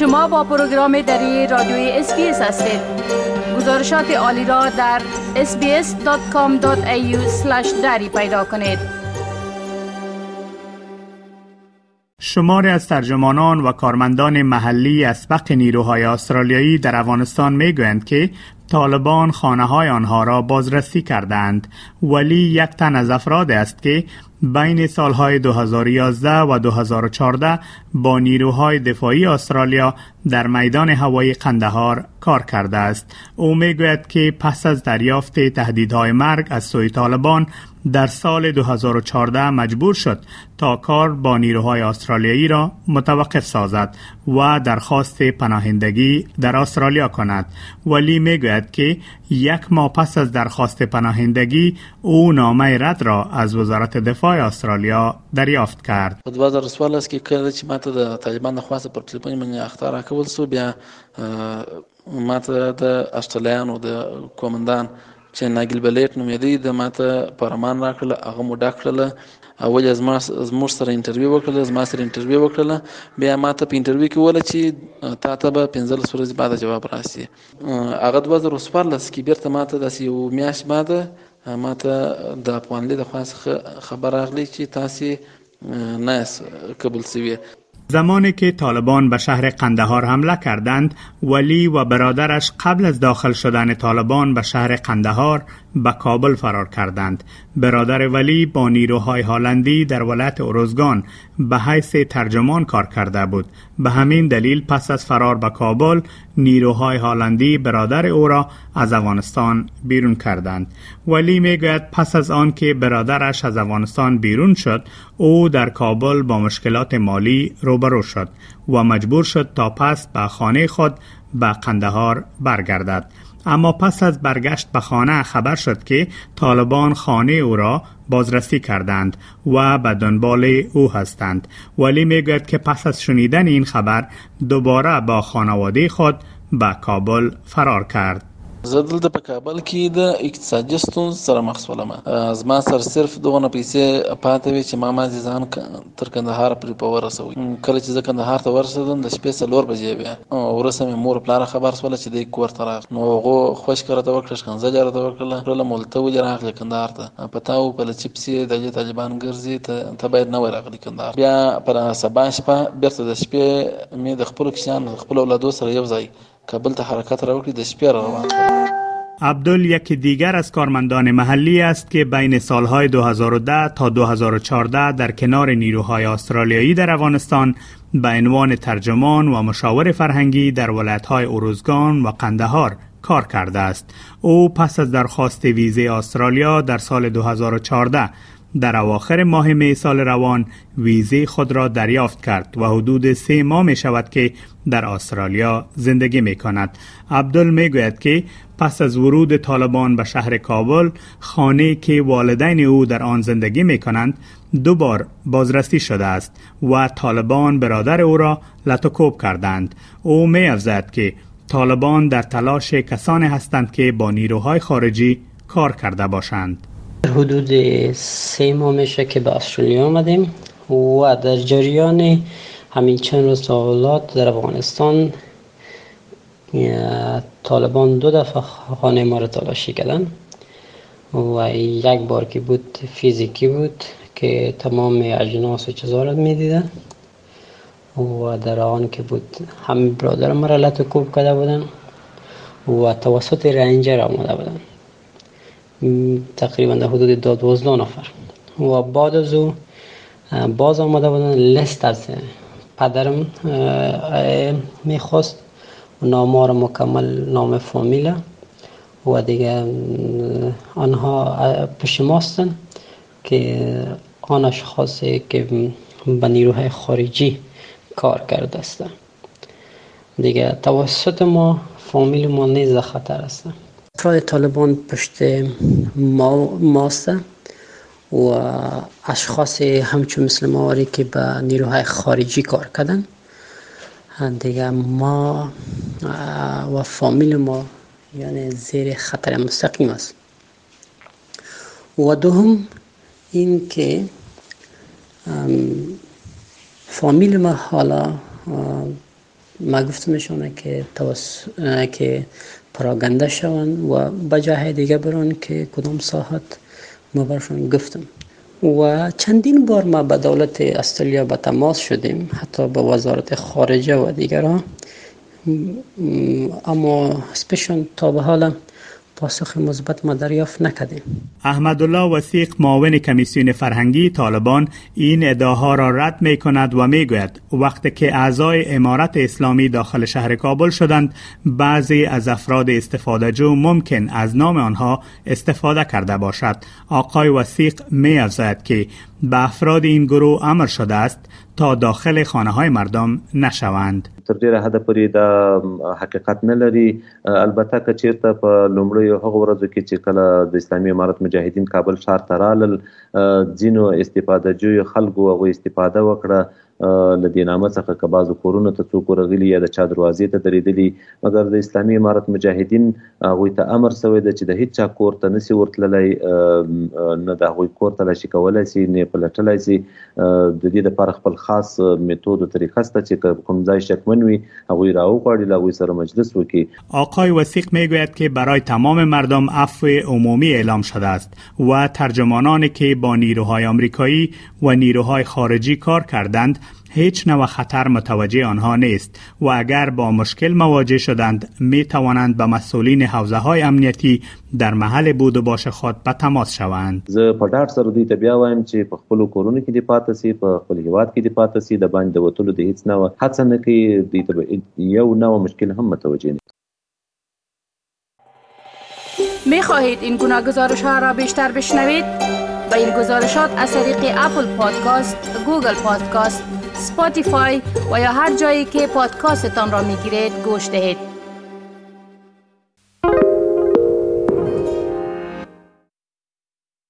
شما با پروگرام دری رادیوی SBS هستید. گزارشات عالی را در sbs.com.au دری پیدا کنید. شماری از ترجمانان و کارمندان محلی اسبق نیروهای استرالیایی در افغانستان می‌گویند که طالبان خانه های آنها را بازرسی کردند ولی یک تن از افراد است که بین سالهای 2011 و 2014 با نیروهای دفاعی استرالیا در میدان هوایی قندهار کار کرده است. او می‌گوید که پس از دریافت تهدیدهای مرگ از سوی طالبان در سال 2014 مجبور شد تا کار با نیروهای استرالیایی را متوقف سازد و درخواست پناهندگی در استرالیا کند ولی می‌گوید که یک ماه پس از درخواست پناهندگی او نامه رد را از وزارت دفاع استرالیا دریافت کرد. په 2014 است که کله چې ماته د طالبان د خواسته پر ټلیفون باندې اخطار راکول سو بیا ماته د استرالیانو د کومندان چې ناګل بلیټ نومېدی د ماته پرمان راکړه هغه مو ډاکړه اول زما زموږ سره انټرویو وکړه زما سره انټرویو وکړه بیا ماته په انټرویو کې وله چې تا ته به 15 ورځې بعد جواب راسي. هغه 2014 کې بیرته ماته د یو میاشت بعد ماته د افغانلي د خاص خبر راغلی چې تاسو نه قبول سوی زمانی که طالبان به شهر قندهار حمله کردند ولی و برادرش قبل از داخل شدن طالبان به شهر قندهار به کابل فرار کردند. برادر ولی با نیروهای هالندی در ولایت اروزگان به حیث ترجمان کار کرده بود. به همین دلیل پس از فرار به کابل نیروهای هالندی برادر او را از افغانستان بیرون کردند. ولی می‌گوید پس از آن که برادرش از افغانستان بیرون شد او در کابل با مشکلات مالی روبرو شد و مجبور شد تا پس به خانه خود به قندهار برگردد. اما پس از برگشت به خانه خبر شد که طالبان خانه او را بازرسی کردند و به دنبال او هستند. ولی می‌گوید که پس از شنیدن این خبر دوباره با خانواده خود به کابل فرار کرد. زه دلته په کابل کې د اقتصادي ستونزو سره مخ شولم. زما سره صرف دغه پیسې پاتې وي چې ما ما ځان تر کندهار پرې په ورسوي. کله چې زه کندهار ته ورسېدم د شپې څلور بجې بیا ورسه مې مور پلار خبر سول چې د کور ته راغ نو هغه خوش کړه ته وکړه ښکنځه جره ته وکړه ټول مولته ولې راغله کندهار ته. په تاو په لچې پسې د طالبان ګرځي ته ته باید نه ورغلی کندهار. بیا پر سبا شپه بیرته د شپې مې د خپل کسان خپل اولادو سره یو ځای کابل ته حرکت راوکړي د شپې روان عبدل یکی دیگر از کارمندان محلی است که بین سالهای 2010 تا 2014 در کنار نیروهای استرالیایی در افغانستان به عنوان ترجمان و مشاور فرهنگی در ولایت‌های اروزگان و قندهار کار کرده است. او پس از درخواست ویزه استرالیا در سال 2014 در اواخر ماه می سال روان ویزه خود را دریافت کرد و حدود سه ماه می شود که در استرالیا زندگی می کند. عبدال می گوید که پس از ورود طالبان به شهر کابل خانه که والدین او در آن زندگی می کنند دو بار بازرسی شده است و طالبان برادر او را لطکوب کردند. او می افزد که طالبان در تلاش کسانی هستند که با نیروهای خارجی کار کرده باشند. حدود سه ماه میشه که به استرالیا آمدیم و در جریان همین چند روز سوالات در افغانستان طالبان دو دفعه خانه ما را تلاشی کردن و یک بار که بود فیزیکی بود که تمام اجناس و چیزا را می‌دیدن و در آن که بود همه برادر ما را کوب کرده بودن و توسط رنجر آمده بودن. تقریبا در حدود دوازده نفر. و بعد از او باز آمده بودن لست از پدرم می‌خواست. نام را مکمل نام فامیل و دیگه آنها پیش ماستن که آن اشخاصی که به نیروهای خارجی کار کرده است. دیگه توسط ما فامیل ما نیز خطر است. افراد طالبان پشت ما ماست و اشخاص همچون مثل ماوری که به نیروهای خارجی کار کردن دیگه ما و فامیل ما یعنی زیر خطر مستقیم است و دوم این که فامیل ما حالا ما گفتمشونه که توس... که پراگنده شوند و به دیگه برون که کدام ساحت ما برشون گفتم. و چندین بار ما به دولت استرالیا به تماس شدیم حتی به وزارت خارجه و دیگران اما سپیشن تا به حال پاسخ مثبت ما دریافت نکردیم. احمد الله وسیق معاون کمیسیون فرهنگی طالبان این ادعاها را رد می کند و می گوید وقتی که اعضای امارت اسلامی داخل شهر کابل شدند بعضی از افراد استفاده جو ممکن از نام آنها استفاده کرده باشد. آقای وسیق می که به افراد این گروه امر شده است تا داخل خانه های مردم نشوند. تر ډیره حد پورې دا حقیقت نه لري البته که چیرته په لومړی هغه ورځو کې چې کله د اسلامي امارت مجاهدین کابل ښار ته رالل ځینو استفاده جوی خلکو هغه استفاده وکړه. لدې نامه څخه که بعضو کورونو ته څوک ورغلي یا د چا دروازې ته درېدلي. مګر د اسلامي امارت مجاهدین هغوی ته امر سوی ده چې د هیڅ چا کور ته نسی ورتللی نه د هغوی کور ته لاشي کولی سي نه پلټلی سي د دې لپاره خپل خاص میتود او طریقه سته چې کوم ځای شکمن وي هغوی را وغواړي له هغوی سره مجلس وکړي. آقای وسیق میگوید که برای تمام مردم عفو عمومی اعلام شده است و ترجمانانی که با نیروهای آمریکایی و نیروهای خارجی کار کردند هیچ نوع خطر متوجه آنها نیست و اگر با مشکل مواجه شدند می توانند به مسئولین حوزه های امنیتی در محل بود و باش خود به تماس شوند زه په ډاډ سره دوی ته بیا وایم چې په خپل کورونو کې دی پاتې سي په خپل هیواد کې دی پاتې سي د باندې وتلو د هیڅ نوع هڅه نه کوي دوی ته یو نوع مشکل هم متوجه نه می خواهید این گونه گزارش ها را بیشتر بشنوید؟ به این گزارشات از طریق Apple Podcast، Google Podcast، Spotify و یا هر جایی که پادکاستتان را می گیرید گوش دهید.